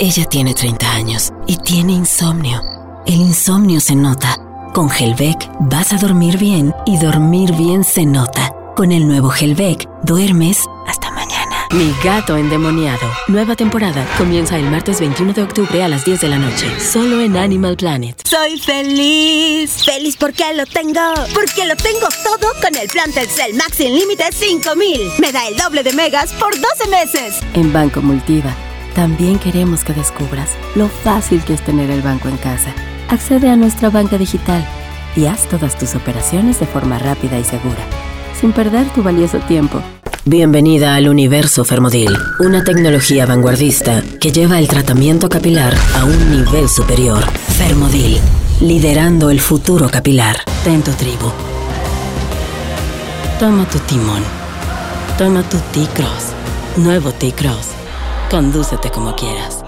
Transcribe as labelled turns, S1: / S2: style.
S1: Ella tiene 30 años y tiene insomnio. El insomnio se nota. Con Helvec vas a dormir bien y dormir bien se nota. Con el nuevo Helvec duermes hasta mañana.
S2: Mi gato endemoniado. Nueva temporada comienza el martes 21 de octubre a las 10 de la noche. Solo en Animal Planet.
S3: Soy feliz. Feliz porque lo tengo. Porque lo tengo todo con el plan Telcel Max Límite 5000. Me da el doble de megas por 12 meses.
S2: En Banco Multiva también queremos que descubras lo fácil que es tener el banco en casa. Accede a nuestra banca digital y haz todas tus operaciones de forma rápida y segura, sin perder tu valioso tiempo.
S1: Bienvenida al universo Fermodil, una tecnología vanguardista que lleva el tratamiento capilar a un nivel superior. Fermodil, liderando el futuro capilar. Ten tu tribu. Toma tu timón. Toma tu T-Cross. Nuevo T-Cross Condúcete como quieras.